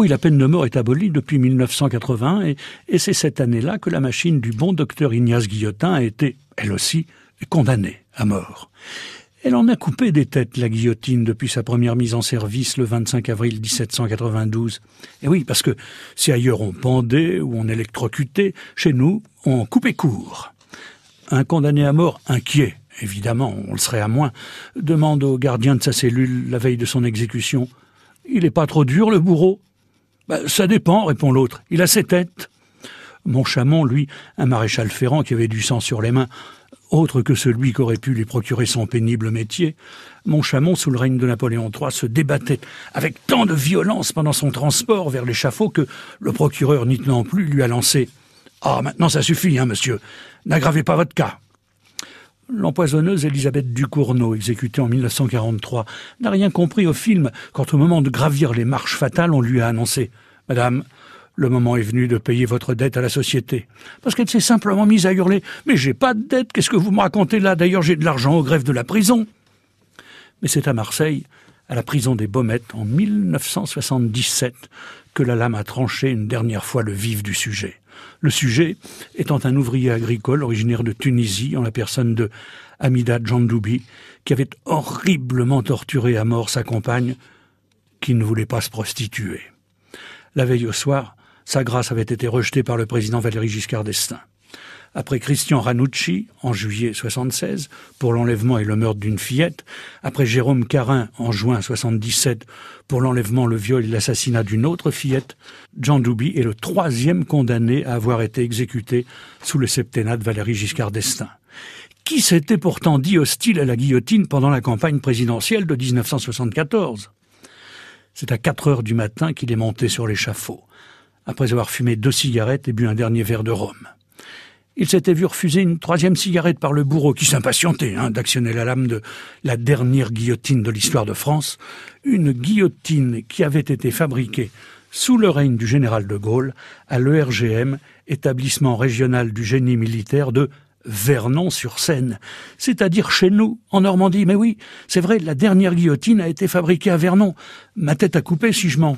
Oui, la peine de mort est abolie depuis 1980 et, et c'est cette année-là que la machine du bon docteur Ignace Guillotin a été, elle aussi, condamnée à mort. Elle en a coupé des têtes, la guillotine, depuis sa première mise en service le 25 avril 1792. Et oui, parce que si ailleurs on pendait ou on électrocutait, chez nous, on coupait court. Un condamné à mort inquiet, évidemment, on le serait à moins, demande au gardien de sa cellule la veille de son exécution. Il est pas trop dur, le bourreau? Ben, ça dépend, répond l'autre. Il a ses têtes. Monchamon, lui, un maréchal ferrant qui avait du sang sur les mains, autre que celui qu'aurait pu lui procurer son pénible métier, Monchamon, sous le règne de Napoléon III, se débattait avec tant de violence pendant son transport vers l'échafaud que le procureur, n'y tenant plus, lui a lancé « Ah, maintenant ça suffit, hein, monsieur. N'aggravez pas votre cas. » L'empoisonneuse Elisabeth Ducournau, exécutée en 1943, n'a rien compris au film quand au moment de gravir les marches fatales, on lui a annoncé « Madame, le moment est venu de payer votre dette à la société. Parce qu'elle s'est simplement mise à hurler Mais j'ai pas de dette, qu'est-ce que vous me racontez là? D'ailleurs, j'ai de l'argent au greffe de la prison. Mais c'est à Marseille, à la prison des Baumettes, en 1977, que la lame a tranché une dernière fois le vif du sujet. Le sujet étant un ouvrier agricole originaire de Tunisie, en la personne de Amida Djandoubi, qui avait horriblement torturé à mort sa compagne, qui ne voulait pas se prostituer. La veille au soir, sa grâce avait été rejetée par le président Valéry Giscard d'Estaing. Après Christian Ranucci, en juillet 76, pour l'enlèvement et le meurtre d'une fillette, après Jérôme Carin, en juin 77, pour l'enlèvement, le viol et l'assassinat d'une autre fillette, Jean Douby est le troisième condamné à avoir été exécuté sous le septennat de Valéry Giscard d'Estaing. Qui s'était pourtant dit hostile à la guillotine pendant la campagne présidentielle de 1974 C'est à 4 heures du matin qu'il est monté sur l'échafaud après avoir fumé deux cigarettes et bu un dernier verre de rhum. Il s'était vu refuser une troisième cigarette par le bourreau qui s'impatientait hein, d'actionner la lame de la dernière guillotine de l'histoire de France, une guillotine qui avait été fabriquée sous le règne du général de Gaulle à l'ERGM, établissement régional du génie militaire de Vernon-sur-Seine, c'est-à-dire chez nous, en Normandie. Mais oui, c'est vrai, la dernière guillotine a été fabriquée à Vernon. Ma tête a coupé si je mens.